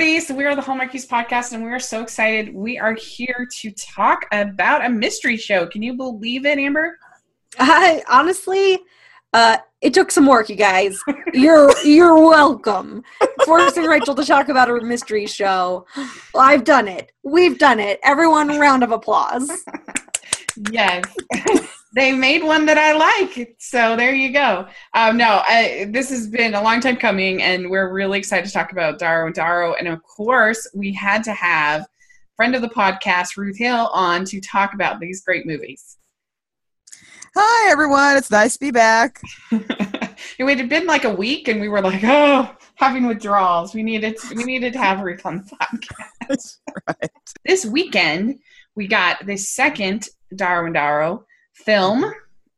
everybody. So, we are the Hallmarkies podcast, and we are so excited. We are here to talk about a mystery show. Can you believe it, Amber? I honestly, uh, it took some work, you guys. You're you're welcome. Forcing Rachel to talk about a mystery show. Well, I've done it. We've done it. Everyone, round of applause. yes. they made one that I like. So there you go. Um, no, I, this has been a long time coming, and we're really excited to talk about Darrow and Darrow. And of course, we had to have friend of the podcast, Ruth Hill, on to talk about these great movies. Hi, everyone. It's nice to be back. it had been like a week, and we were like, oh, having withdrawals. We needed we needed to have Ruth on the podcast. right. This weekend, we got the second Darrow and Darrow film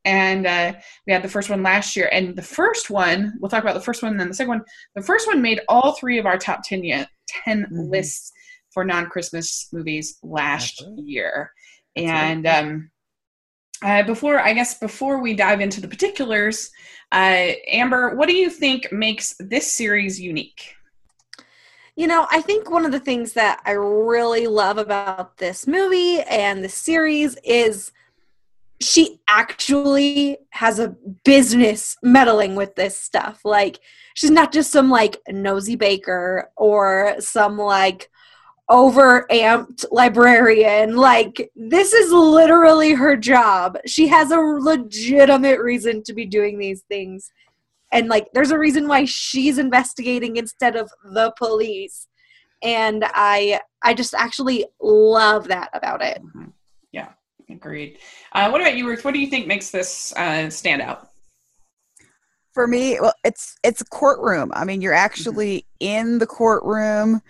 and uh, we had the first one last year and the first one we'll talk about the first one and then the second one the first one made all three of our top 10, 10 mm-hmm. lists for non-christmas movies last right. year That's and right. um, uh, before i guess before we dive into the particulars uh, amber what do you think makes this series unique you know, I think one of the things that I really love about this movie and the series is she actually has a business meddling with this stuff. Like, she's not just some like nosy baker or some like over amped librarian. Like, this is literally her job. She has a legitimate reason to be doing these things. And like, there's a reason why she's investigating instead of the police. And I, I just actually love that about it. Mm-hmm. Agreed. Uh, what about you, Ruth? What do you think makes this uh, stand out? For me, well, it's it's a courtroom. I mean, you're actually in the courtroom.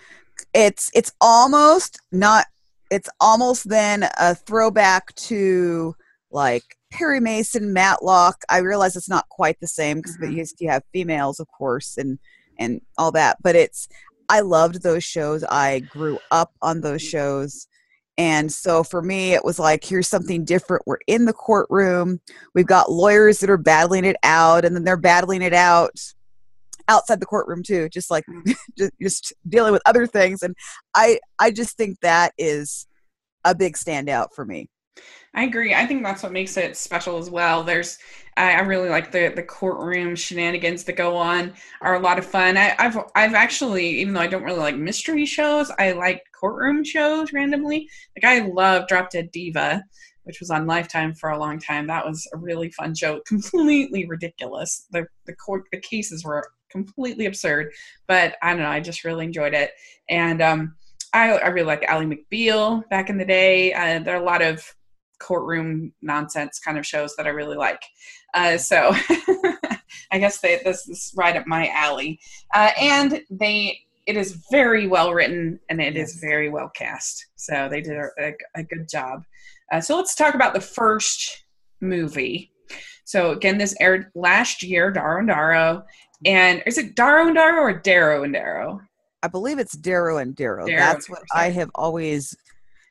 It's it's almost not. It's almost then a throwback to like Perry Mason, Matlock. I realize it's not quite the same because mm-hmm. you, you have females, of course, and and all that. But it's I loved those shows. I grew up on those shows. And so for me, it was like, here's something different. We're in the courtroom. We've got lawyers that are battling it out, and then they're battling it out outside the courtroom too, just like mm. just dealing with other things. And I I just think that is a big standout for me. I agree. I think that's what makes it special as well. There's, I, I, really like the the courtroom shenanigans that go on are a lot of fun. I, have I've actually, even though I don't really like mystery shows, I like courtroom shows randomly. Like I love Drop Dead Diva, which was on Lifetime for a long time. That was a really fun show. Completely ridiculous. The the court the cases were completely absurd, but I don't know. I just really enjoyed it, and um, I I really like Ally McBeal back in the day. Uh, there are a lot of courtroom nonsense kind of shows that I really like. Uh, so I guess they, this is right up my alley. Uh, and they it is very well written and it yes. is very well cast. So they did a, a, a good job. Uh, so let's talk about the first movie. So again, this aired last year, Darrow and Darrow. And is it Darrow and Darrow or Darrow and Darrow? I believe it's Darrow and Darrow. That's what I have always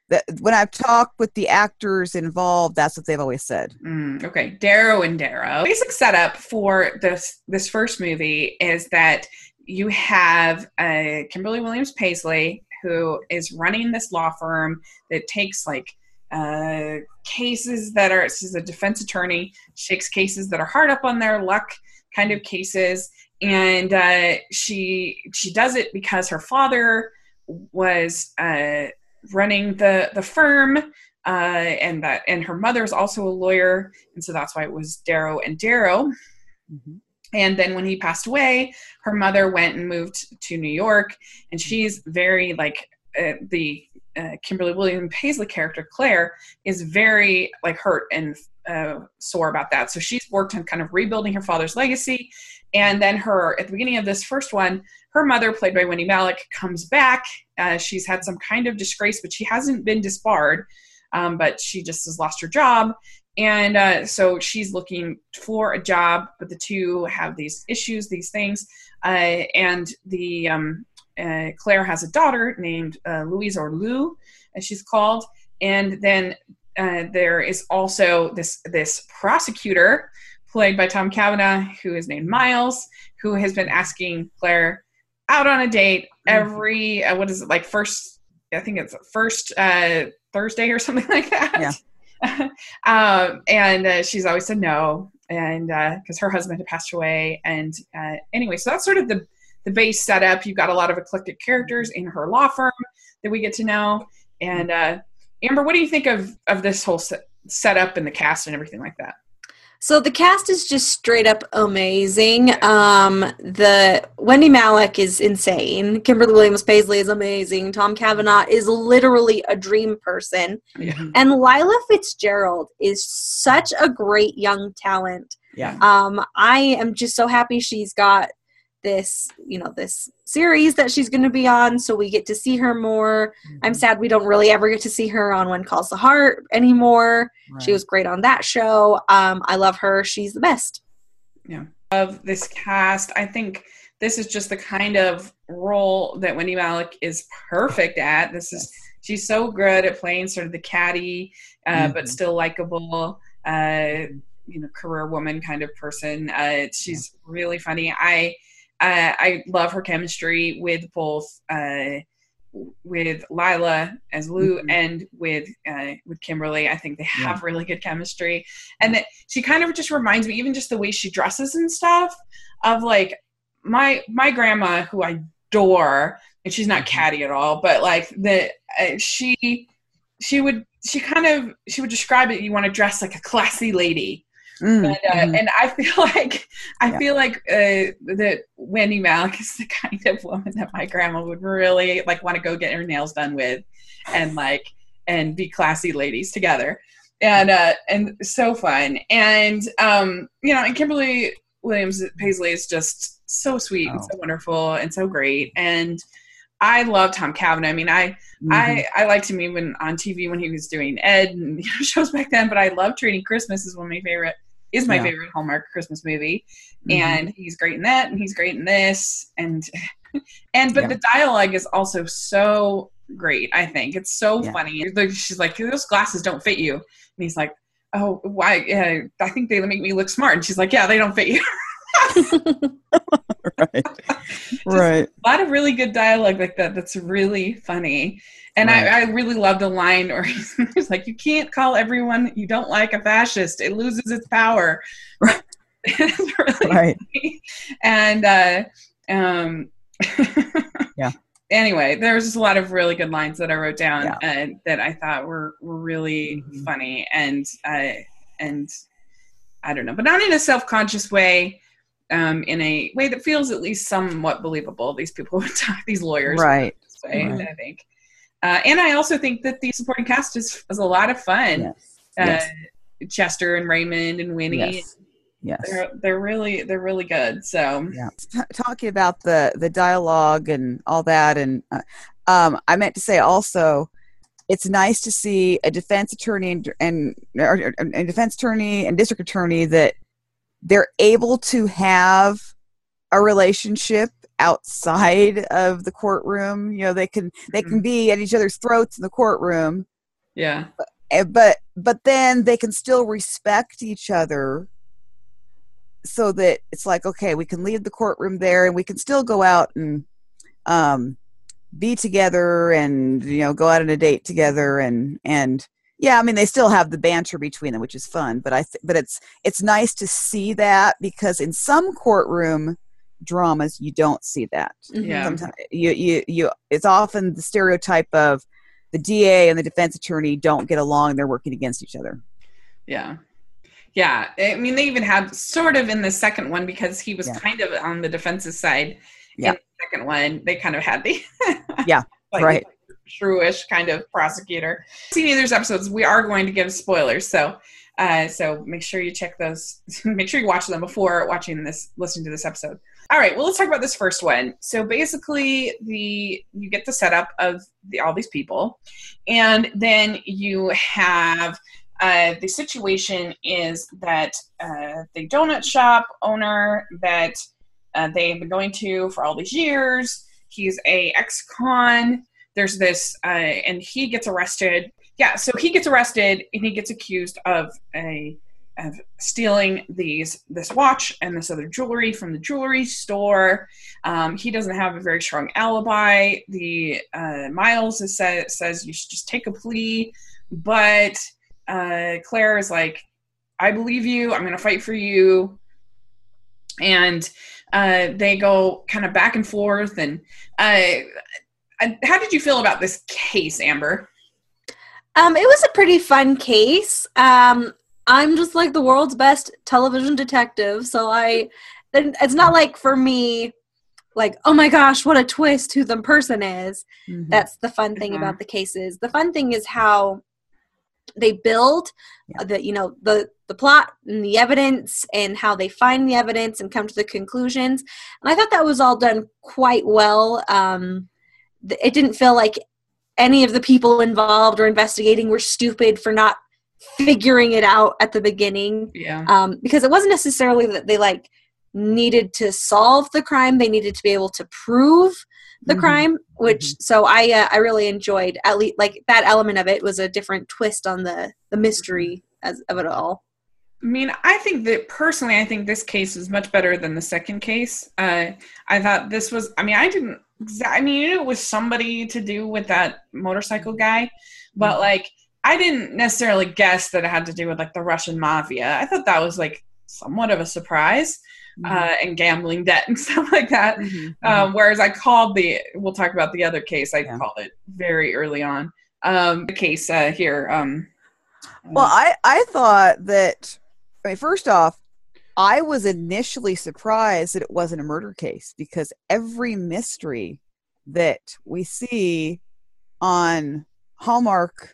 that when I've talked with the actors involved, that's what they've always said. Mm, okay, Darrow and Darrow. Basic setup for this this first movie is that you have uh, Kimberly Williams Paisley who is running this law firm that takes like uh, cases that are she's a defense attorney shakes cases that are hard up on their luck kind of cases and uh, she she does it because her father was uh, running the the firm uh, and that and her mother's also a lawyer and so that's why it was darrow and darrow. Mm-hmm. and then when he passed away her mother went and moved to new york and she's very like uh, the uh, kimberly william paisley character claire is very like hurt and uh, sore about that. So she's worked on kind of rebuilding her father's legacy. And then her at the beginning of this first one her mother, played by Wendy Malick, comes back. Uh, she's had some kind of disgrace, but she hasn't been disbarred, um, but she just has lost her job. And uh, so she's looking for a job, but the two have these issues, these things. Uh, and the um, uh, Claire has a daughter named uh, Louise or Lou, as she's called. And then uh, there is also this this prosecutor played by Tom Cavanagh, who is named Miles, who has been asking Claire out on a date every uh, what is it like first i think it's first uh thursday or something like that. Yeah. um and uh, she's always said no and because uh, her husband had passed away and uh, anyway so that's sort of the the base setup. You've got a lot of eclectic characters in her law firm that we get to know. And uh amber what do you think of of this whole set, setup and the cast and everything like that so the cast is just straight up amazing. Um, the Wendy Malick is insane. Kimberly Williams Paisley is amazing. Tom Cavanagh is literally a dream person. Yeah. And Lilah Fitzgerald is such a great young talent. Yeah. Um, I am just so happy she's got this you know this series that she's going to be on so we get to see her more. Mm-hmm. i'm sad we don't really ever get to see her on when calls the heart anymore. Right. she was great on that show. Um, i love her. She's the best. Yeah. Of this cast i think this is just the kind of role that wendy malick is perfect at. This is she's so good at playing sort of the catty uh, mm-hmm. but still likable uh, you know career woman kind of person. Uh, she's really funny. I uh, I love her chemistry with both uh, with Lilah as Lou mm-hmm. and with uh, with Kimberly. I think they have yeah. really good chemistry, and that she kind of just reminds me, even just the way she dresses and stuff, of like my my grandma who I adore, and she's not mm-hmm. catty at all, but like the uh, she she would she kind of she would describe it. You want to dress like a classy lady Mm, and, uh, mm-hmm. and I feel like I yeah. feel like uh, that Wendy Malick is the kind of woman that my grandma would really like want to go get her nails done with, and like and be classy ladies together, and uh, and so fun. And um, you know, and Kimberly Williams Paisley is just so sweet oh. and so wonderful and so great. And I love Tom Cavanagh. I mean, I mm-hmm. I I liked him even on TV when he was doing Ed and you know, shows back then. But I love Trading Christmas is one of my favorite is my yeah. favorite Hallmark Christmas movie, mm-hmm. and he's great in that, and he's great in this, and and but yeah. the dialogue is also so great. I think it's so yeah. funny. She's like, "Those glasses don't fit you," and he's like, "Oh, why? Uh, I think they make me look smart." And she's like, "Yeah, they don't fit you." right. right. A lot of really good dialogue like that. That's really funny. And right. I, I, really love the line where he's like, "You can't call everyone you don't like a fascist; it loses its power." Right. really right. Funny. And uh, um, yeah. Anyway, there's just a lot of really good lines that I wrote down yeah. and that I thought were were really mm-hmm. funny and uh, and I don't know, but not in a self conscious way. Um, in a way that feels at least somewhat believable. These people would talk, these lawyers, right? Way, right. I think. Uh, and I also think that the supporting cast is, is a lot of fun. Yes. Uh, yes. Chester and Raymond and Winnie. Yes. Yes. They're, they're really they're really good. So yeah, T- talking about the the dialogue and all that, and uh, um, I meant to say also, it's nice to see a defense attorney and and or, a defense attorney and district attorney that they're able to have a relationship outside of the courtroom. You know they can they can mm-hmm. be at each other's throats in the courtroom. Yeah. But eh, but, but then they can still respect each other so that it's like okay we can leave the courtroom there and we can still go out and um be together and you know go out on a date together and and yeah i mean they still have the banter between them which is fun but i th- but it's it's nice to see that because in some courtroom dramas you don't see that. Mm-hmm. yeah. Sometimes you you you it's often the stereotype of the da and the defense attorney don't get along they're working against each other. Yeah. Yeah i mean they even had sort of in the second one because he was yeah. kind of on the defensive side. Yeah. in the second one they kind of had the yeah like right truish kind of prosecutor see there's episodes we are going to give spoilers so uh, so make sure you check those make sure you watch them before watching this listening to this episode all right, well, let's talk about this first one. So basically, the you get the setup of the, all these people, and then you have uh, the situation is that uh, the donut shop owner that uh, they've been going to for all these years. He's a ex-con. There's this, uh, and he gets arrested. Yeah, so he gets arrested and he gets accused of a of stealing these this watch and this other jewelry from the jewelry store. Um, he doesn't have a very strong alibi. The uh, Miles is say, says you should just take a plea, but uh, Claire is like, I believe you. I'm going to fight for you. And uh, they go kind of back and forth. And uh, how did you feel about this case, Amber? Um, it was a pretty fun case. Um, I'm just like the world's best television detective, so I. It's not like for me, like oh my gosh, what a twist who the person is. Mm-hmm. That's the fun thing mm-hmm. about the cases. The fun thing is how they build yeah. the you know the the plot and the evidence and how they find the evidence and come to the conclusions and i thought that was all done quite well um, it didn't feel like any of the people involved or investigating were stupid for not figuring it out at the beginning yeah um, because it wasn't necessarily that they like needed to solve the crime they needed to be able to prove the mm-hmm. crime which mm-hmm. so i uh, i really enjoyed at least like that element of it was a different twist on the the mystery as of it all I mean, I think that personally, I think this case is much better than the second case. Uh, I thought this was. I mean, I didn't. I mean, it was somebody to do with that motorcycle guy, but mm-hmm. like, I didn't necessarily guess that it had to do with like the Russian mafia. I thought that was like somewhat of a surprise mm-hmm. uh, and gambling debt and stuff like that. Mm-hmm. Um, whereas I called the, we'll talk about the other case. I yeah. called it very early on. Um, the case uh, here. Um, well, I I thought that. I mean, first off, I was initially surprised that it wasn't a murder case because every mystery that we see on Hallmark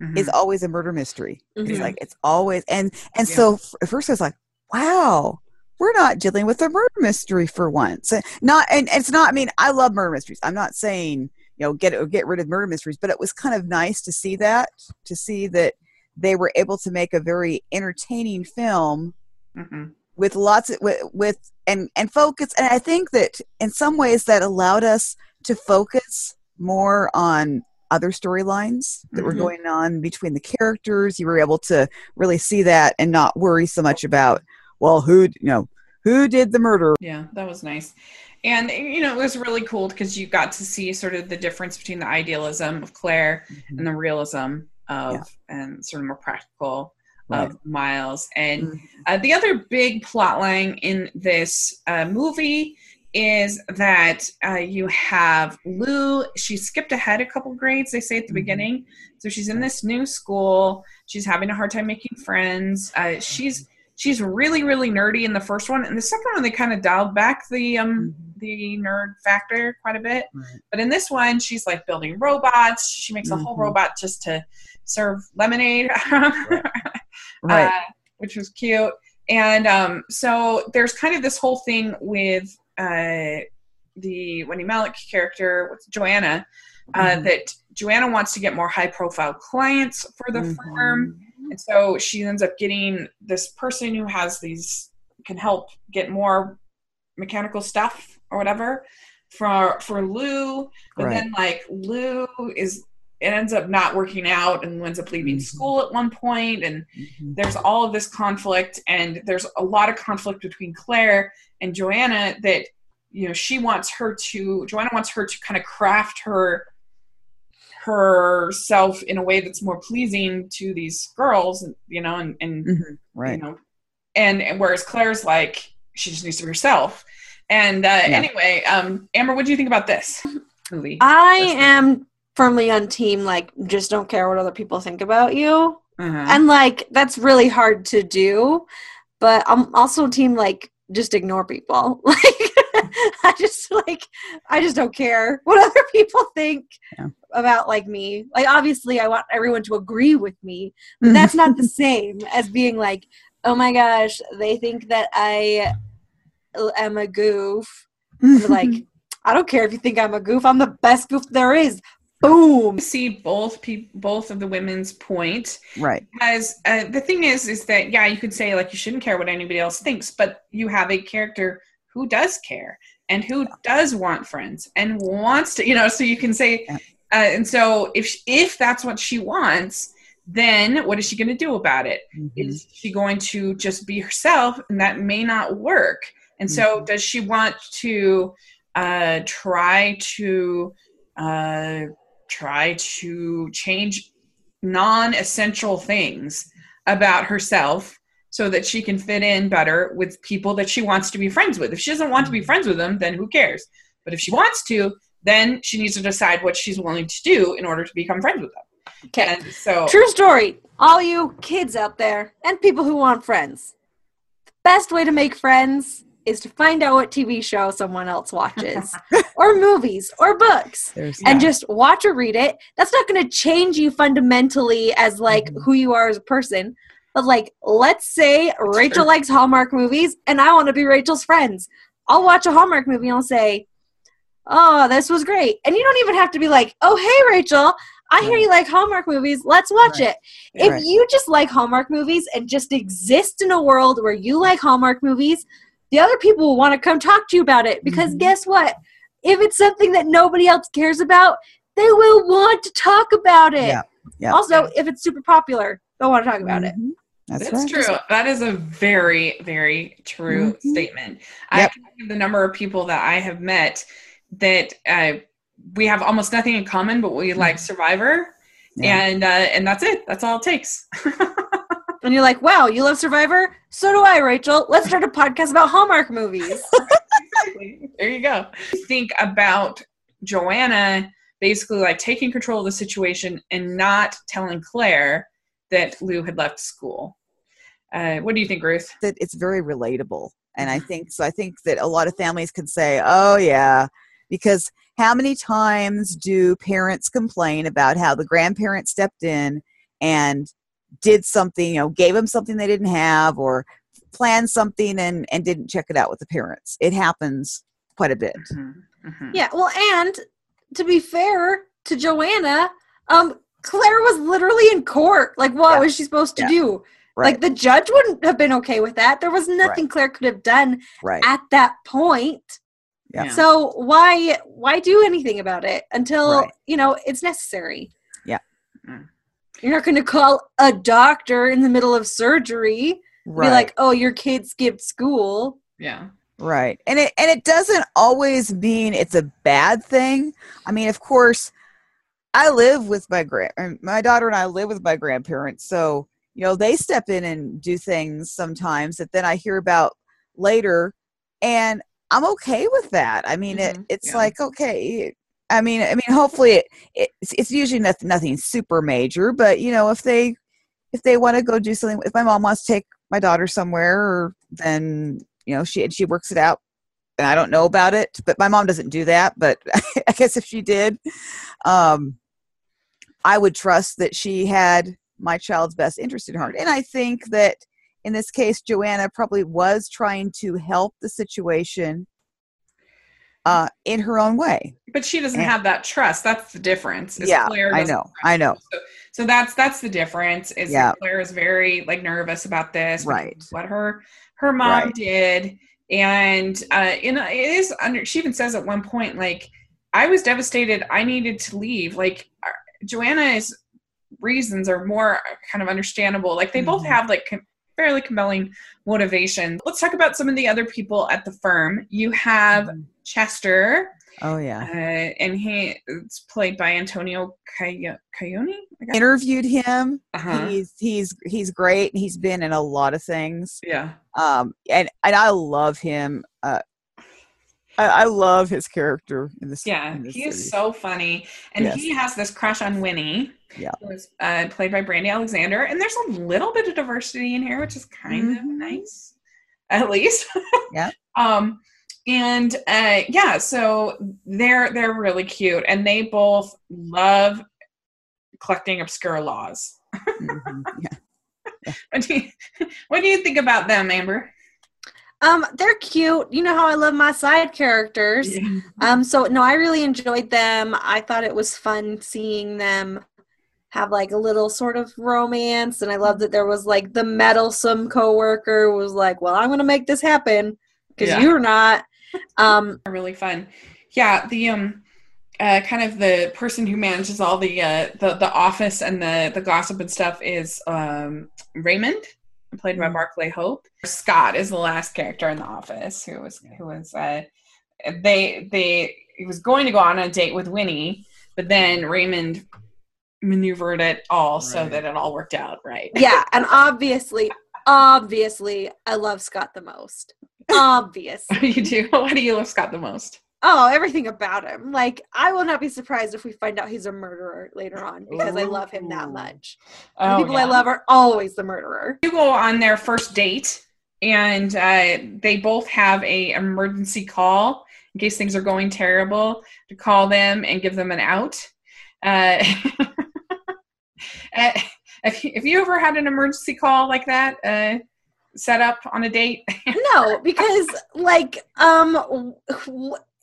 mm-hmm. is always a murder mystery. Mm-hmm. It's like it's always and and yeah. so at first I was like, wow, we're not dealing with a murder mystery for once. Not, and, it's not. I mean, I love murder mysteries. I'm not saying you know get get rid of murder mysteries, but it was kind of nice to see that to see that they were able to make a very entertaining film mm-hmm. With lots of with, with and and focus. And I think that in some ways that allowed us to focus more on other storylines that mm-hmm. were going on between the characters. You were able to really see that and not worry so much about well, who you know who did the murder? Yeah, that was nice. And you know, it was really cool because you got to see sort of the difference between the idealism of Claire mm-hmm. and the realism of yeah. and sort of more practical right. of Miles. And mm-hmm. uh, the other big plot line in this uh, movie is that uh, you have Lou. She skipped ahead a couple grades, they say at the mm-hmm. beginning. So she's in this new school. She's having a hard time making friends. Uh, she's she's really really nerdy in the first one and the second one they kind of dialed back the um mm-hmm. the nerd factor quite a bit right. but in this one she's like building robots she makes mm-hmm. a whole mm-hmm. robot just to serve lemonade right. right. Uh, which was cute and um so there's kind of this whole thing with uh the Wendy Malick character with Joanna uh, mm-hmm. that Joanna wants to get more high profile clients for the mm-hmm. firm and so she ends up getting this person who has these can help get more mechanical stuff or whatever for for Lou. But right. then like Lou is it ends up not working out and ends up leaving mm-hmm. school at one point and mm-hmm. there's all of this conflict and there's a lot of conflict between Claire and Joanna that you know she wants her to Joanna wants her to kind of craft her herself in a way that's more pleasing to these girls, you know, and, and mm-hmm. right. you know, and, and, whereas Claire's like she just needs to be herself. And uh, yeah. anyway, um, Amber, what do you think about this movie? I am firmly on team like just don't care what other people think about you, uh-huh. and like that's really hard to do. But I'm also team like just ignore people. Like I just like I just don't care what other people think yeah. about like me. Like obviously I want everyone to agree with me, but that's not the same as being like, "Oh my gosh, they think that I am a goof." like, I don't care if you think I'm a goof. I'm the best goof there is. Boom. See both people, both of the women's point, right? As uh, the thing is, is that yeah, you could say like you shouldn't care what anybody else thinks, but you have a character who does care and who does want friends and wants to you know so you can say uh, and so if if that's what she wants then what is she going to do about it? Mhm. Is she going to just be herself? And that may not work. And so, Mhm. does she want to uh, try to uh, try to change non-essential things about herself so that she can fit in better with people that she wants to be friends with? If she doesn't want to be mm-hmm. friends with them, then who cares? But if she wants to, then she needs to decide what she's willing to do in order to become friends with them. Okay. And so, True story. All you kids out there and people who want friends. The best way to make friends is to find out what TV show someone else watches, or movies, or books, There's and Yeah. just watch or read it. That's not going to change you fundamentally as like Mhm. who you are as a person. But like, let's say Rachel true. likes Hallmark movies, and I want to be Rachel's friends. I'll watch a Hallmark movie and I'll say, "Oh, this was great," and you don't even have to be like, "Oh, hey, Rachel." I hear you like Hallmark movies. Let's watch Right. it. If Right. you just like Hallmark movies and just exist in a world where you like Hallmark movies, the other people will want to come talk to you about it because Mhm. guess what? If it's something that nobody else cares about, they will want to talk about it. Yeah. Yeah. Also, if it's super popular, they'll want to talk about it. Mhm. That's, That's right. true. That is a very, very true Mhm. statement. I can't think of the number of people that I have met that uh, we have almost nothing in common, but we like Survivor, Mm-hmm. Yeah. and uh, and that's it. That's all it takes. And you're like, wow, you love Survivor? So do I, Rachel. Let's start a podcast about Hallmark movies. There you go. Think about Joanna basically like taking control of the situation and not telling Claire that Lou had left school. Uh, what do you think, Ruth? that it's very relatable and i think so i think that a lot of families can say oh yeah because how many times do parents complain about how the grandparents stepped in and did something you know gave them something they didn't have or planned something and and didn't check it out with the parents it happens quite a bit Mhm, mhm. yeah, well, and to be fair to Joanna, um, Claire was literally in court. Like, what Yeah. was she supposed to Yeah. do? right Like, the judge wouldn't have been okay with that. There was nothing Claire could have done right at that point. Yeah. So why why do anything about it until Right. you know it's necessary? Yeah. Mm. You're not going to call a doctor in the middle of surgery. right Be like, oh, your kid skipped school. Yeah. Right. And it and it doesn't always mean it's a bad thing. I mean, of course, I live with my grand my daughter and I live with my grandparents, so you know, they step in and do things sometimes that then I hear about later and I'm okay with that. I mean, it Mhm. it's Yeah. like okay, I mean, I mean, hopefully it, it's, it's usually nothing, nothing super major, but you know, if they if they want to go do something, if my mom wants to take my daughter somewhere, then you know she she works it out, and I don't know about it, but my mom doesn't do that. But I guess if she did, um, I would trust that she had my child's best interest in heart, and I think that in this case, Joanna probably was trying to help the situation uh, in her own way. But she doesn't Yeah. have that trust. That's the difference. is Yeah, Claire I know, I know. So, so that's that's the difference. Is Yeah. Claire is very like nervous about this. Right. What her her mom Right. did, and uh, you know, it is under. She even says at one point, like, I was devastated. I needed to leave. Like, uh, Joanna's reasons are more kind of understandable. Like, they both Mhm. have like com- fairly compelling motivation. Let's talk about some of the other people at the firm. You have Chester. Oh Uh, yeah. and he it's played by Antonio Cayonne. Interviewed him. Uh-huh. He's he's he's great. He's been in a lot of things. Yeah, Um, and and I love him. Uh, I, I love his character in this. yeah, in this he is so funny, and Yes. he has this crush on Winnie. Yeah. who is uh, played by Brandy Alexander, and there's a little bit of diversity in here, which is kind of Mhm. nice, at least. Yeah. Um, and uh, yeah, so they're they're really cute, and they both love collecting obscure laws. Mhm, yeah. What do you what do you think about them, Amber? Um, they're cute. You know how I love my side characters. Um, so no, I really enjoyed them. I thought it was fun seeing them have like a little sort of romance, and I love that there was like the meddlesome coworker was like, "Well, I'm gonna make this happen because Yeah. you're not." Um, really fun. Yeah, the um uh, kind of the person who manages all the uh, the the office and the the gossip and stuff is um, Raymond, played by. Barclay Hope. Scott is the last character in the office who was who was uh, they they he was going to go on a date with Winnie, but then Raymond maneuvered it all so that it all worked out right. Yeah, and obviously, obviously, I love Scott the most. Obvious. you do. Why do you love Scott the most? Oh, everything about him. Like, I will not be surprised if we find out he's a murderer later on because I love him that much. Oh, the people I love are always the murderer. You go on their first date, and uh, they both have a emergency call in case things are going terrible. To call them and give them an out. Uh, uh, if, you- if you ever had an emergency call like that uh, set up on a date, No, because like, um,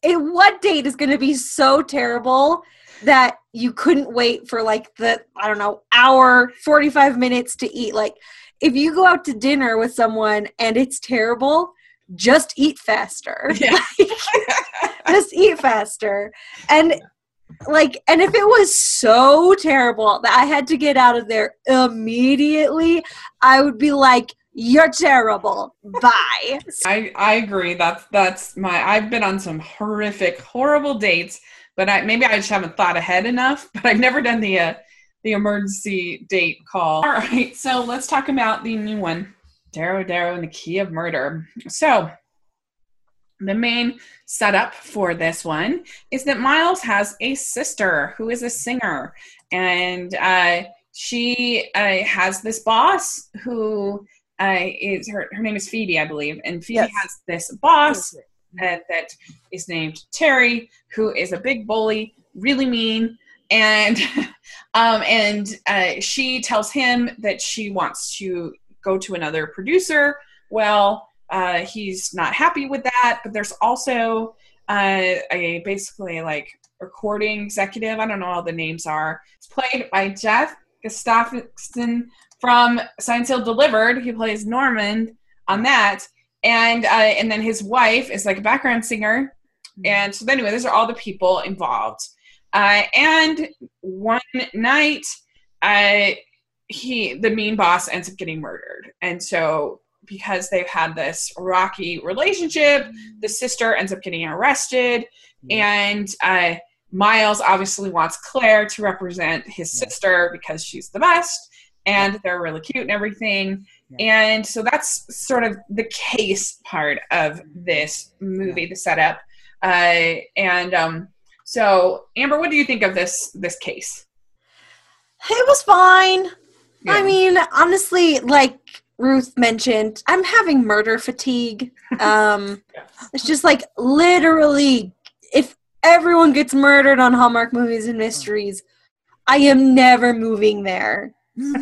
eh, what date is going to be so terrible that you couldn't wait for like the I don't know hour forty five minutes to eat? Like, if you go out to dinner with someone and it's terrible, just eat faster. Yeah. just eat faster and like and if it was so terrible that i had to get out of there immediately i would be like you're terrible bye I, I agree. That's that's my. I've been on some horrific, horrible dates, but I maybe I just haven't thought ahead enough. But I've never done the uh, the emergency date call. All right, so let's talk about the new one, Darrow Darrow and the Key of Murder. So the main setup for this one is that Miles has a sister who is a singer, and uh, she uh, has this boss who uh, is her. Her name is Phoebe, I believe, and Phoebe Yes. has this boss uh, that is named Terry, who is a big bully, really mean, and um, and uh, she tells him that she wants to go to another producer. Well, uh, he's not happy with that, but there's also uh, a basically like recording executive. I don't know all the names are. It's played by Geoff Gustafson from Signed, Sealed, Delivered. He plays Norman on that. And uh, and then his wife is like a background singer. And so anyway those are all the people involved. Uh, and one night uh, he the mean boss ends up getting murdered. And so because they've had this rocky relationship the sister ends up getting arrested. And uh, miles obviously wants claire to represent his sister because she's the best and they're really cute and everything. And so that's sort of the case part of this movie, the setup. Uh, and um, so, Amber, what do you think of this this case? it was fine. I mean honestly like ruth mentioned i'm having murder fatigue. Um it's just like literally if everyone gets murdered on hallmark movies and mysteries i am never moving there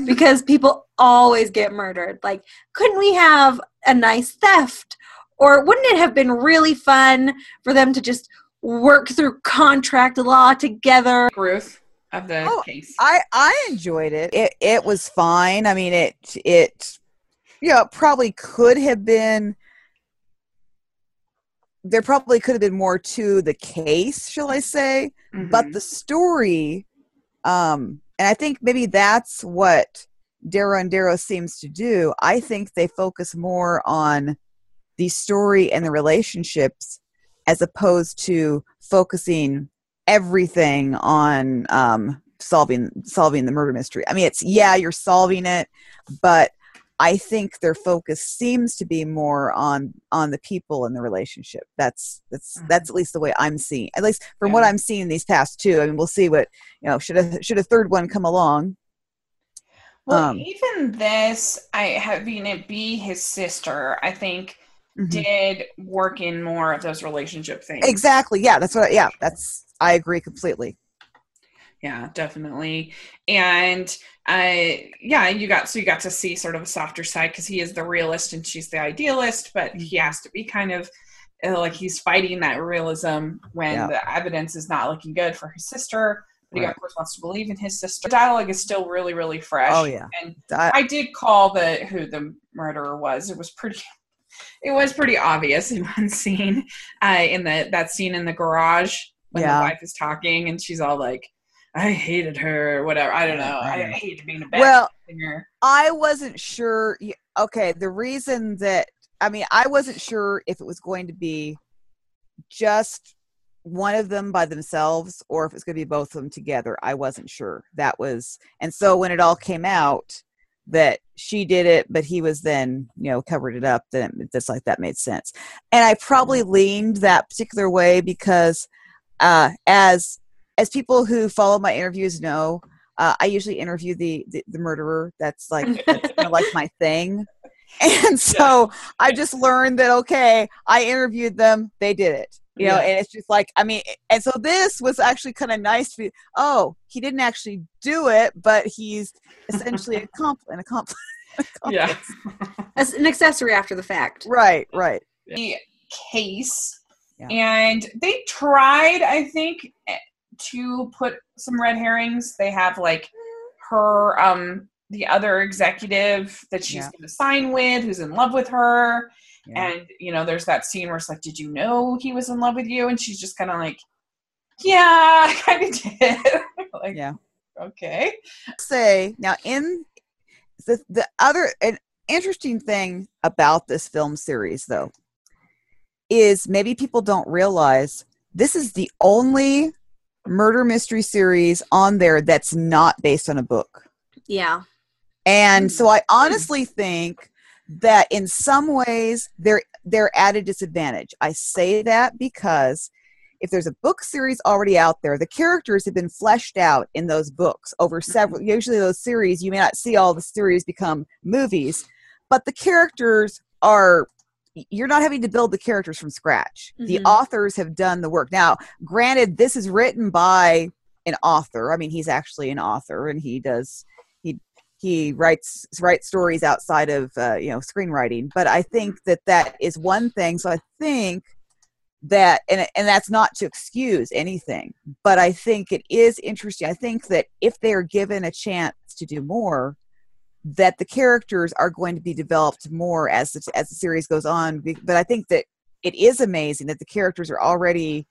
because people always get murdered. Like, couldn't we have a nice theft? Or wouldn't it have been really fun for them to just work through contract law together? Ruth of the Oh, case. I I enjoyed it. It it was fine. I mean, it it yeah, it probably could have been. There probably could have been more to the case, shall I say? But Mhm. the story, um, and I think maybe that's what Darrow and Darrow seems to do. I think they focus more on the story and the relationships as opposed to focusing everything on um, solving solving the murder mystery. I mean, it's yeah, you're solving it, but I think their focus seems to be more on on the people and the relationship. That's that's that's at least the way I'm seeing. At least from what I'm seeing these past two. I mean, we'll see what you know. Should a should a third one come along? well, um, even this, I having it be his sister, I think Mhm. did work in more of those relationship things. Exactly. Yeah, that's what. I, Yeah, that's. I agree completely. Yeah, definitely. And uh yeah, you got so you got to see sort of a softer side because he is the realist and she's the idealist, but he has to be kind of uh, like he's fighting that realism when Yeah. the evidence is not looking good for his sister. But he Right. of course wants to believe in his sister. The dialogue is still really, really fresh. Oh yeah. And I, I did call the who the murderer was. It was pretty it was pretty obvious in one scene, uh, in the that scene in the garage when Yeah. the wife is talking and she's all like, "I hated her," whatever. I don't know. I Yeah. hate being a bad Well, singer. I wasn't sure. Okay, the reason that I mean, I wasn't sure if it was going to be just one of them by themselves or if it's going to be both of them together. I wasn't sure. That was, and so when it all came out that she did it, but he was then, you know, covered it up, then it just like that made sense. And I probably leaned that particular way because, uh, as as people who follow my interviews know, uh, I usually interview the, the the murderer. That's like that's kind of like my thing. And so I just learned that okay, I interviewed them, they did it. You know, Yeah. and it's just like I mean, and so this was actually kind of nice to be. Oh, he didn't actually do it, but he's essentially a compl- an accomplice. Yeah. As an accessory after the fact. Right, right. the case Yeah. and they tried i think to put some red herrings they have like her um the other executive that she's Yeah. going to sign with who's in love with her Yeah. and you know there's that scene where it's like did you know he was in love with you and she's just kind of like yeah i kind of did like Yeah. okay say now in the the other an interesting thing about this film series though is maybe people don't realize this is the only murder mystery series on there that's not based on a book Yeah. and so I hmm. honestly think that in some ways they're they're at a disadvantage. I say that because if there's a book series already out there, the characters have been fleshed out in those books over hmm. several usually those series you may not see all the series become movies, but the characters are you're not having to build the characters from scratch. The Mhm. authors have done the work. Now, granted this is written by an author. I mean, he's actually an author and he does he he writes writes stories outside of uh, you know screenwriting but i think that that is one thing so i think that and, and that's not to excuse anything but i think it is interesting i think that if they're given a chance to do more that the characters are going to be developed more as the, as the series goes on but i think that it is amazing that the characters are already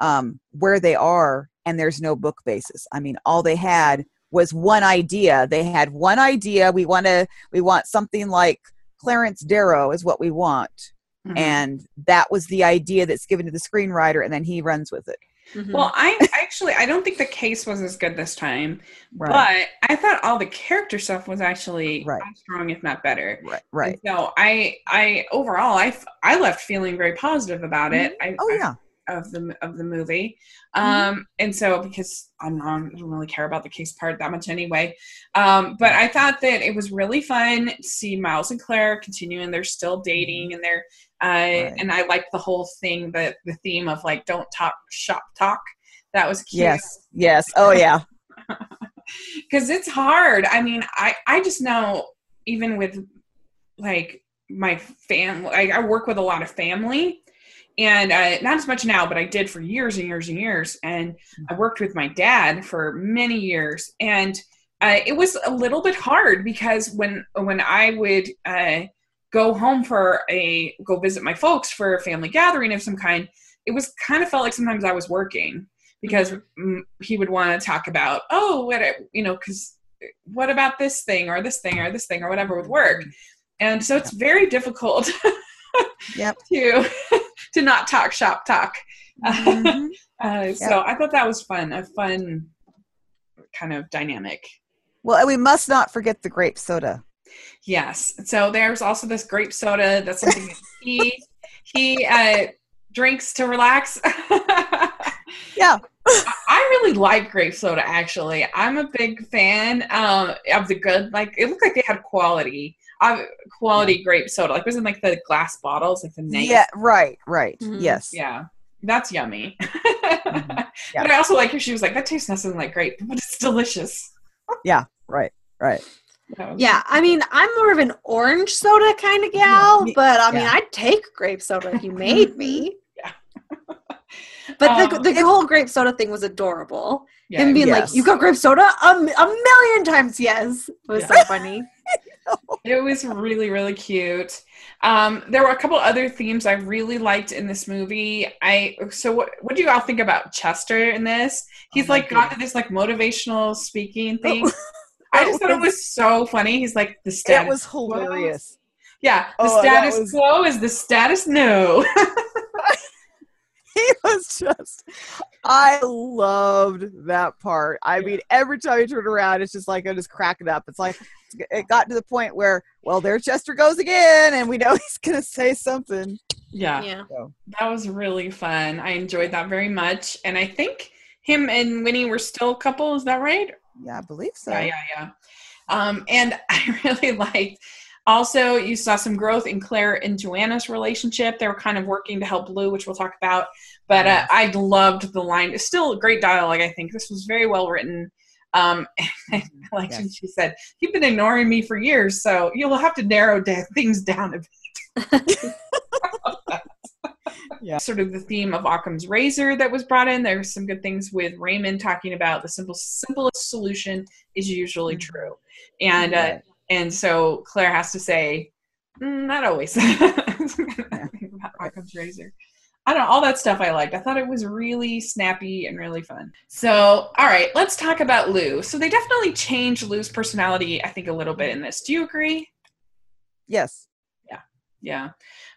um, where they are and there's no book basis i mean all they had was one idea. They had one idea. We want to we want something like Clarence Darrow is what we want. Mhm. And that was the idea that's given to the screenwriter and then he runs with it. Mhm. well i actually i don't think the case was as good this time Right. But I thought all the character stuff was actually Right. strong, if not better. right. Right. And so I, I overall, I I left feeling very positive about it. I, Oh I- yeah. Of the of the movie, Mhm. um, and so because I'm not, I don't really care about the case part that much anyway. Um, but I thought that it was really fun to see Miles and Claire continuing. They're still dating, and they're uh, Right. and I like the whole thing, the the theme of like don't talk shop talk. That was cute Yes. Yes. Oh yeah. because it's hard i mean i i just know even with like my family I, I work with a lot of family and uh, not as much now but i did for years and years and years. And i worked with my dad for many years. And uh, it was a little bit hard because when when i would uh, go home for a go visit my folks for a family gathering of some kind it was kind of felt like sometimes i was working because mm, he would want to talk about oh what you know because what about this thing or this thing or this thing or whatever with work? And so it's very difficult Yep. to to not talk shop talk Mhm. uh, so i thought that was fun a fun kind of dynamic Well, and we must not forget the grape soda. yes so there's also this grape soda that's something that he he uh drinks to relax Yeah. I really like grape soda. Actually, I'm a big fan um, of the good. Like it looked like they had quality, uh, quality grape soda. Like it was in like the glass bottles, like the nice. Yeah. Right. Right. Mhm. Yes. yeah, that's yummy. Mm-hmm. Yeah. But I also like her. She was like, "That tastes nothing like grape, but it's delicious." Yeah, right. Right. Yeah, I mean, I'm more of an orange soda kind of gal, but I mean, yeah. I'd take grape soda if you made me. Yeah. But the, Um, the whole grape soda thing was adorable. yeah, Him being Yes. like, "You got grape soda?" Um, a million times yes. It was so funny. It was really, really cute. Um, there were a couple other themes I really liked in this movie. I so what what do you all think about Chester in this? He's Oh like gone to this like motivational speaking thing. I just thought it was so funny. He's like the status. That was quo. hilarious. Yeah, the Oh, status was- quo is the status no. He was just. I loved that part. I mean, every time he turned around, it's just like I'm just cracking up. It's like it got to the point where, well, there Chester goes again, and we know he's gonna say something. yeah, Yeah. So that was really fun. I enjoyed that very much, and I think him and Winnie were still a couple. Is that right? yeah, I believe so. Yeah, yeah, yeah. Um, and I really liked. Also, you saw some growth in Claire and Joanna's relationship. They were kind of working to help Lou, which we'll talk about. But uh, I loved the line. It's still a great dialogue. I think this was very well written. Um, and I liked when Yes. she said, "You've been ignoring me for years, so you'll have to narrow da- things down a bit." Yeah. Sort of the theme of Occam's razor that was brought in. There's some good things with Raymond talking about the simple simplest solution is usually Mhm. true, and uh. And so Claire has to say, "Mm, not always. about Occam's razor. I don't know, all that stuff I liked. I thought it was really snappy and really fun. So, all right, let's talk about Lou. So they definitely changed Lou's personality, I think, a little bit in this. Do you agree? Yes. Yeah. Yeah.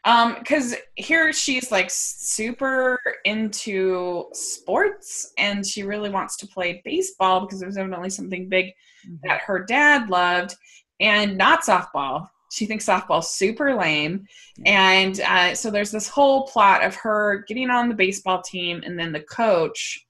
Um, because here she's like super into sports and she really wants to play baseball because there's evidently something big that her dad loved and not softball. She thinks softball's super lame. And uh, so there's this whole plot of her getting on the baseball team and then the coach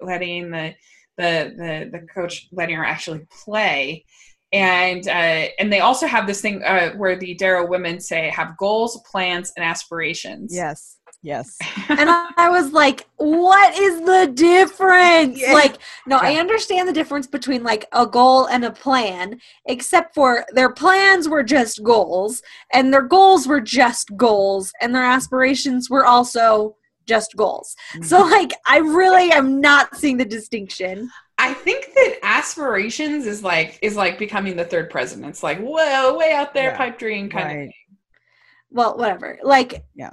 letting the the the, the coach letting her actually play. And uh, and they also have this thing uh, where the Darrow women say have goals, plans, and aspirations. Yes. Yes. and I, was like, what is the difference? Yeah. Like, no, I understand the difference between like a goal and a plan, except for their plans were just goals, and their goals were just goals, and their aspirations were also just goals. So, mm-hmm. like, I really am not seeing the distinction. I think that aspirations is like is like becoming the third president. It's like whoa, way out there, Yeah. pipe dream kind of thing. Well, whatever. Like, Yeah.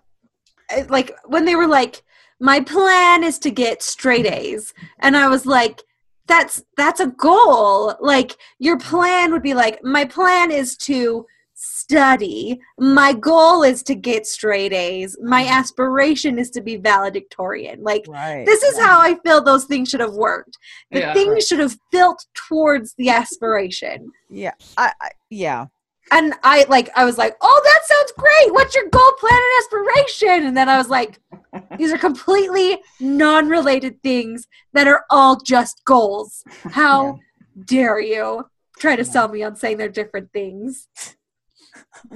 Uh, Like when they were like, my plan is to get straight A's, and I was like, that's that's a goal. Like your plan would be like, my plan is to study. My goal is to get straight A's. My aspiration is to be valedictorian. Like Right. this is how I feel those things should have worked. The Yeah, things right. should have built towards the aspiration. Yeah. I, I yeah. And I like I was like, "Oh, that sounds great. What's your goal, plan, and aspiration?" And then I was like, "These are completely non-related things that are all just goals. How dare you try to sell me on saying they're different things?"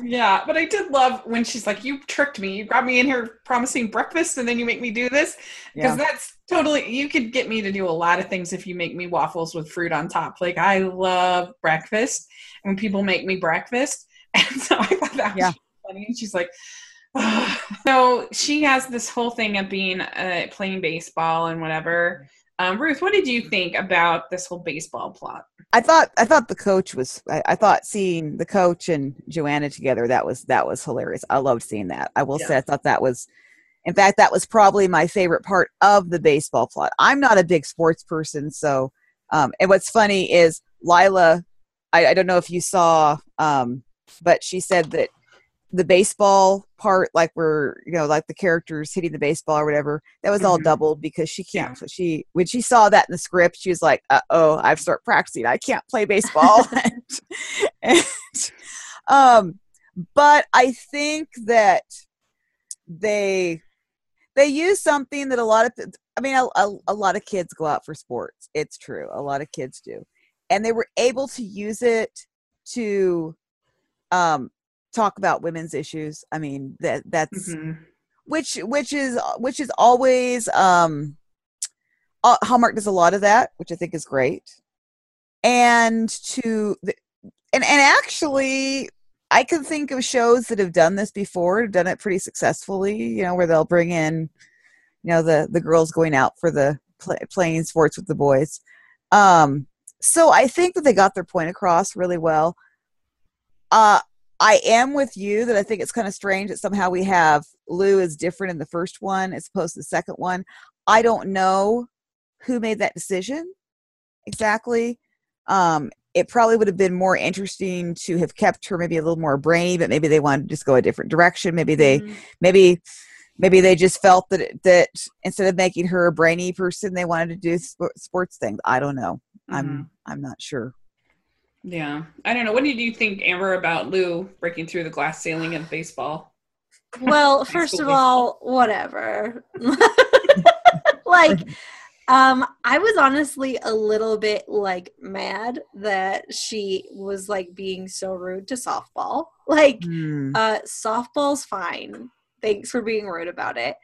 Yeah, but I did love when she's like, "You tricked me. You got me in here promising breakfast, and then you make me do this." Because Yeah. that's totally. You could get me to do a lot of things if you make me waffles with fruit on top. Like I love breakfast, and when people make me breakfast, and so I thought that Yeah. was funny. And she's like, so she has this whole thing of being uh, playing baseball and whatever. Um, Ruth, what did you think about this whole baseball plot? I thought I thought the coach was I, I thought seeing the coach and Joanna together that was that was hilarious. I loved seeing that. I will say I thought that was in fact that was probably my favorite part of the baseball plot. I'm not a big sports person, so um and what's funny is Lilah I, I don't know if you saw um but she said that the baseball part like where you know like the characters hitting the baseball or whatever that was all Mhm. doubled because she can't she when she saw that in the script she was like uh-oh i've start practicing. I can't play baseball. And, and, um but i think that they they use something that a lot of i mean a, a, a lot of kids go out for sports. It's true. A lot of kids do and they were able to use it to um talk about women's issues. I mean that that's Mhm. which which is which is always um hallmark does a lot of that which i think is great. And to the, and and actually i can think of shows that have done this before done it pretty successfully you know where they'll bring in you know the the girls going out for the play, playing sports with the boys. Um so i think that they got their point across really well Uh, I am with you that I think it's kind of strange that somehow we have Lou is different in the first one as opposed to the second one. I don't know who made that decision exactly. Um, it probably would have been more interesting to have kept her maybe a little more brainy, but maybe they wanted to just go a different direction. Maybe they, Mhm. maybe, maybe they just felt that that instead of making her a brainy person, they wanted to do sp- sports things. I don't know. Mhm. I'm I'm not sure. Yeah, I don't know. What did you think, Amber, about Lou breaking through the glass ceiling in baseball? Well, first of all, whatever. like, um, I was honestly a little bit like mad that she was like being so rude to softball. Like, Hmm. uh, softball's fine. Thanks for being rude about it.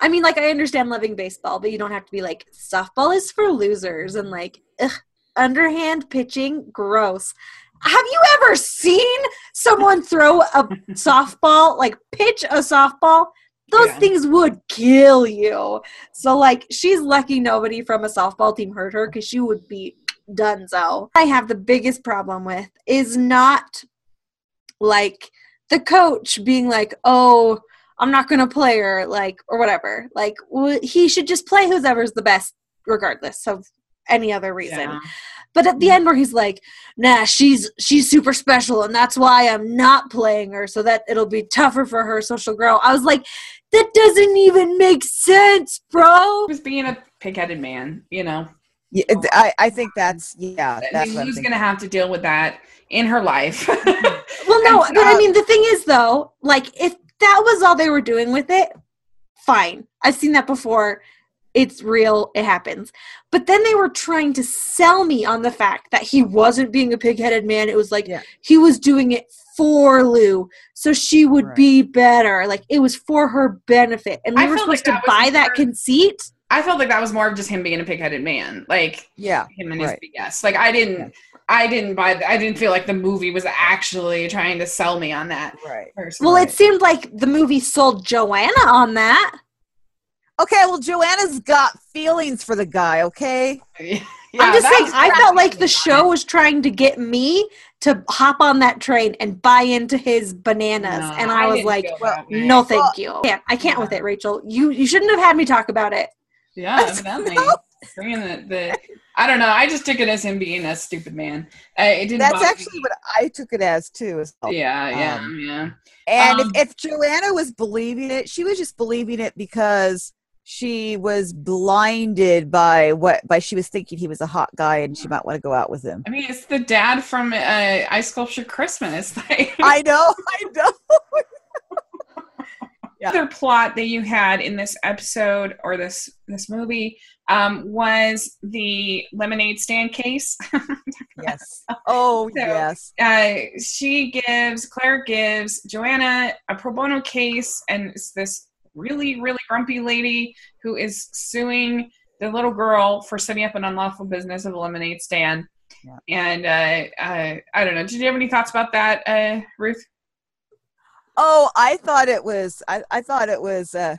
I mean, like, I understand loving baseball, but you don't have to be like, softball is for losers and like, ugh, underhand pitching, gross. Have you ever seen someone throw a softball, like pitch a softball? Those Yeah. things would kill you. So, like, she's lucky nobody from a softball team hurt her because she would be donezo. I have the biggest problem with is not like the coach being like, oh, I'm not going to play her, like, or whatever. Like, w- he should just play whoever's the best, regardless of any other reason. Yeah. But at the end, where he's like, "Nah, she's she's super special, and that's why I'm not playing her, so that it'll be tougher for her, so she'll grow." I was like, "That doesn't even make sense, bro." He was being a pig-headed man, you know. Yeah, I, I think that's yeah. I That's mean, what I'm Lou's going to have to deal with that in her life. Well, no, but I mean, the thing is, though, like if that was all they were doing with it, fine. I've seen that before. It's real. It happens. But then they were trying to sell me on the fact that he wasn't being a pig-headed man. It was like Yeah. he was doing it for Lou, so she would Right. be better. Like it was for her benefit, and we I were felt like supposed to buy that more- conceit. I felt like that was more of just him being a pig-headed man, like Yeah, him and his Right. BS. Like I didn't, I didn't buy. I didn't feel like the movie was actually trying to sell me on that. right. Person. Well, it seemed like the movie sold Joanna on that. Okay, well, Joanna's got feelings for the guy. Okay, Yeah, I'm just that saying, I felt like the show was trying to get me to hop on that train and buy into his bananas, No, and I, was like, well, "No, thank you. Can't, I can't with it, Rachel. You you shouldn't have had me talk about it." Yeah, evidently. Bringing the, the, I don't know. I just took it as him being a stupid man. Uh, it didn't. that's actually me. what I took it as too. As well. Yeah, yeah, um, yeah. And Um, if, if Joanna was believing it, she was just believing it because she was blinded by what by she was thinking he was a hot guy and she might want to go out with him. I mean, it's the dad from uh, Ice Sculpture Christmas. I know, I know. Yeah. other plot that you had in this episode or this this movie um, was the lemonade stand case. Yes. Oh So- yes. uh, she gives Claire gives Joanna a pro bono case, and it's this really really grumpy lady who is suing the little girl for setting up an unlawful business of a lemonade stand. Yeah. And uh, uh, I don't know. Did you have any thoughts about that, uh, Ruth? Oh, I thought it was. I, I thought it was. Uh,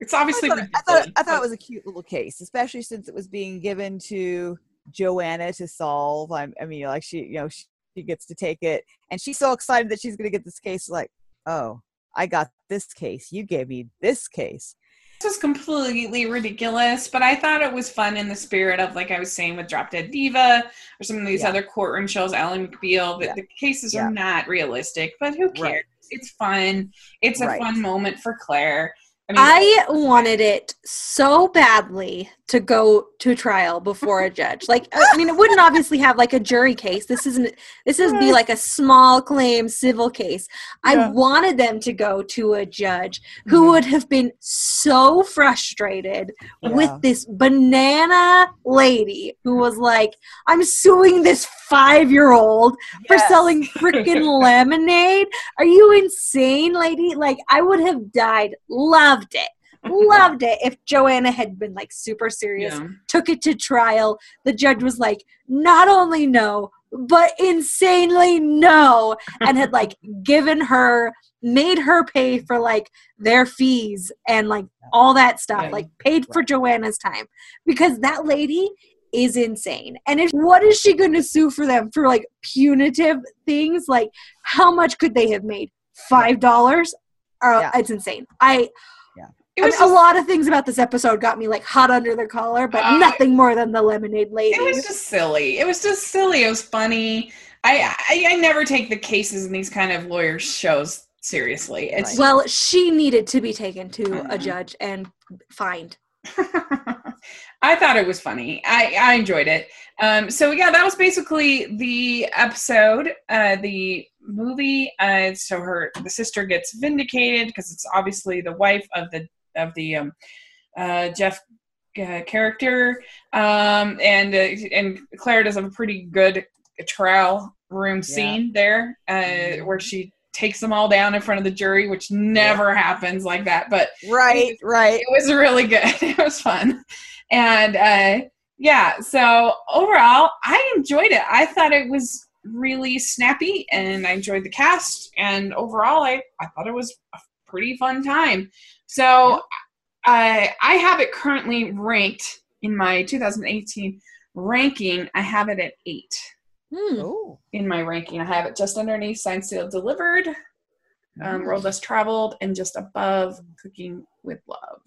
It's I obviously thought, I thought, I thought it was a cute little case, especially since it was being given to Joanna to solve. I, I mean, like she, you know, she, she gets to take it, and she's so excited that she's going to get this case. Like, oh, I got this case. You gave me this case. This was completely ridiculous, but I thought it was fun in the spirit of, like I was saying, with Drop Dead Diva or some of these Yeah. other courtroom shows, Ally McBeal. The, Yeah. the cases Yeah. are not realistic, but who cares? Right. It's fun. It's a Right. fun moment for Claire. I mean, I wanted it so badly to go to trial before a judge. Like, I mean, it wouldn't obviously have like a jury case. This isn't. This is be like a small claim civil case. I Yeah. wanted them to go to a judge who Mhm. would have been so frustrated Yeah. with this banana lady who was like, "I'm suing this five-year-old for selling freaking lemonade. Are you insane, lady? Like, I would have died. Loved it. Loved it if Joanna had been like super serious, yeah. took it to trial. The judge was like, not only no, but insanely no, and had like given her, made her pay for like their fees and like all that stuff, Yeah. like paid for Joanna's time because that lady is insane. And if what is she going to sue for them for like punitive things? Like how much could they have made? Five dollars? Uh, Yeah. It's insane. I I was mean, a lot of things about this episode got me like hot under the collar, but Uh, nothing more than the lemonade lady. it was just silly. It was just silly. It was funny. I, I I never take the cases in these kind of lawyer shows seriously. It's well, she needed to be taken to a Mhm. judge and fined. I thought it was funny. I, I enjoyed it. Um, so yeah, that was basically the episode. Uh, the movie. Uh, so her the sister gets vindicated because it's obviously the wife of the of the um, uh, Jeff uh, character. Um, and uh, and Claire does have a pretty good trial room scene there uh, Mhm. where she takes them all down in front of the jury, which never happens like that. But Right, right. it was really good. It was fun. And uh yeah, so overall I enjoyed it. I thought it was really snappy and I enjoyed the cast and overall I, I thought it was a pretty fun time. So I I have it currently ranked in my 2018 ranking. I have it at eight. Oh. in my ranking. I have it just underneath Signed, Sealed, Delivered, um, Road Less Traveled, and just above Cooking with Love.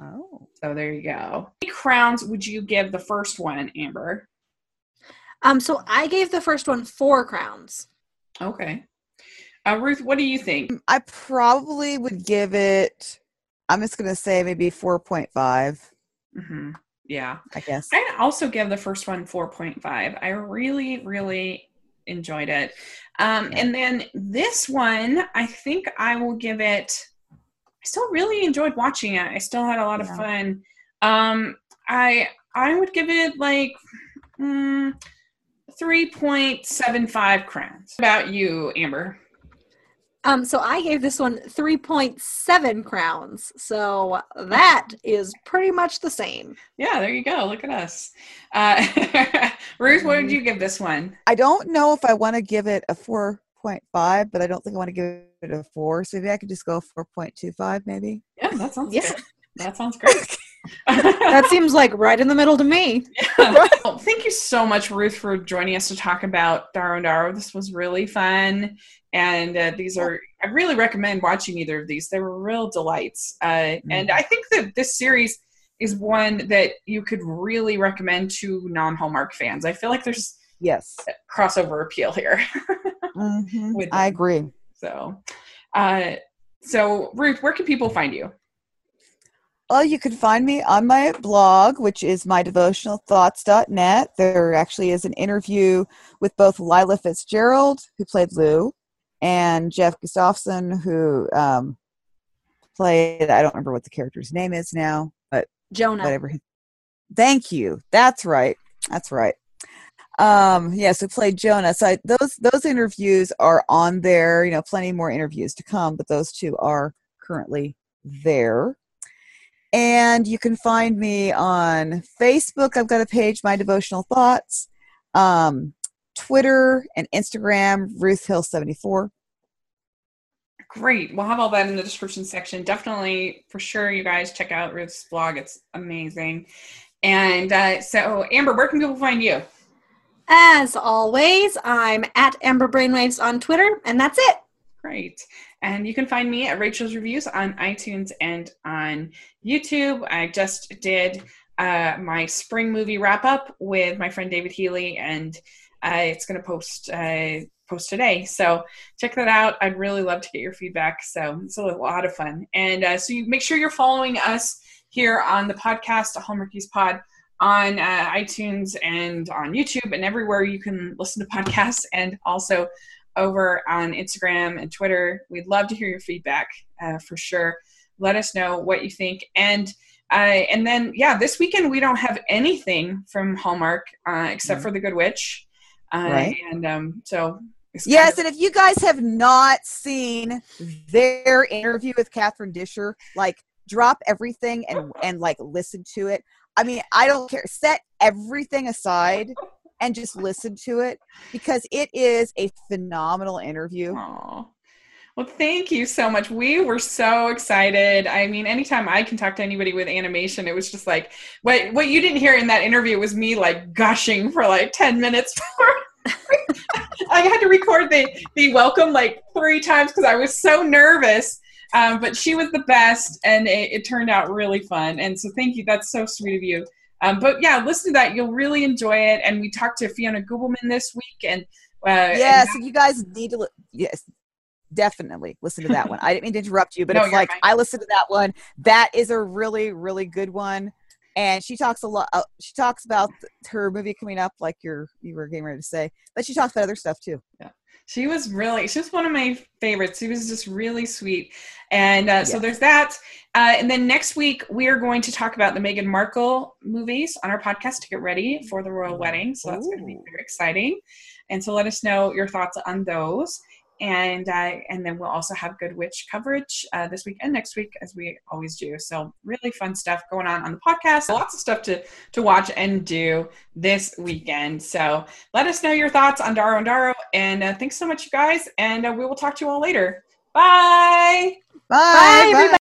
Oh. So there you go. How many crowns would you give the first one, Amber? Um, so I gave the first one four crowns. Okay. Uh, Ruth, what do you think? I probably would give it I'm just gonna say maybe four point five, hmm Yeah. I guess. I'd also give the first one 4.5. I really, really enjoyed it. Um, Yeah. And then this one, I think I will give it. I still really enjoyed watching it. I still had a lot of fun. Um, I I would give it like mm, 3.75 crowns. What about you, Amber? Um, so I gave this one 3.7 crowns. So that is pretty much the same. Yeah, there you go. Look at us. Uh, Ruth, what would you give this one? I don't know if I want to give it a four point five, but I don't think I want to give it a four. So maybe I could just go four point two five, maybe. Yeah, that sounds Yeah. good. That sounds great. That seems like right in the middle to me. Well, thank you so much, Ruth, for joining us to talk about Darrow and Darrow. This was really fun. And uh, these are, I really recommend watching either of these. They were real delights. Uh, And I think that this series is one that you could really recommend to non Hallmark fans. I feel like there's Yes. crossover appeal here. Mhm. I agree. so, uh, so Ruth, where can people find you? Well, you can find me on my blog, which is mydevotionalthoughts.net. There actually is an interview with both Lilah Fitzgerald, who played Lou, and Geoff Gustafson, who um, played, I don't remember what the character's name is now, but Jonah. whatever. Thank you. That's right. That's right. Um, yes, who played Jonah. So I, those those interviews are on there. You know, plenty more interviews to come, but those two are currently there. And you can find me on Facebook. I've got a page, My Devotional Thoughts. Um, Twitter and Instagram, Ruth Hill seventy four. Great. We'll have all that in the description section. Definitely, for sure, you guys check out Ruth's blog. It's amazing. And uh, so, Amber, where can people find you? As always, I'm at Amber Brainwaves on Twitter, and that's it. Great. And you can find me at Rachel's Reviews on iTunes and on YouTube. I just did uh, my spring movie wrap up with my friend David Healy, and uh, it's going to post uh, post today. So check that out. I'd really love to get your feedback. So it's a lot of fun. And uh, so you make sure you're following us here on the podcast, Hallmarkies Pod, on uh, iTunes and on YouTube and everywhere you can listen to podcasts, and also over on Instagram and Twitter. We'd love to hear your feedback uh, for sure. Let us know what you think. And uh, and then yeah, this weekend we don't have anything from Hallmark uh, except Mhm. for The Good Witch. Uh, Right. And um, so it's kind Yes, of- and if you guys have not seen their interview with Catherine Disher, like drop everything and and like listen to it. I mean, I don't care. Set everything aside and just listen to it because it is a phenomenal interview. Aw. Well, thank you so much. We were so excited. I mean, anytime I can talk to anybody with animation, it was just like what what you didn't hear in that interview was me like gushing for like 10 minutes I had to record the the welcome like three times because I was so nervous. Um, but she was the best, and it, it, turned out really fun. And so, thank you. That's so sweet of you. Um, but yeah, listen to that. You'll really enjoy it. And we talked to Fiona Gubelmann this week, and uh, yes, and you guys need to. Yes, definitely listen to that one. I didn't mean to interrupt you, but no, it's like I listened to that one. That is a really, really good one. And she talks a lot. Uh, she talks about her movie coming up, like you're you were getting ready to say, but she talks about other stuff too. Yeah, she was really she was one of my favorites. She was just really sweet. And uh, so there's that. Uh, and then next week we are going to talk about the Meghan Markle movies on our podcast to get ready for the royal wedding. So that's going to be very exciting. And so let us know your thoughts on those and uh, and then we'll also have good witch coverage uh, this week and next week as we always do. So really fun stuff going on on the podcast. Lots of stuff to to watch and do this weekend. So let us know your thoughts on Darrow and Darrow. And uh, thanks so much you guys. And uh, we will talk to you all later. Bye. Bye, bye, bye.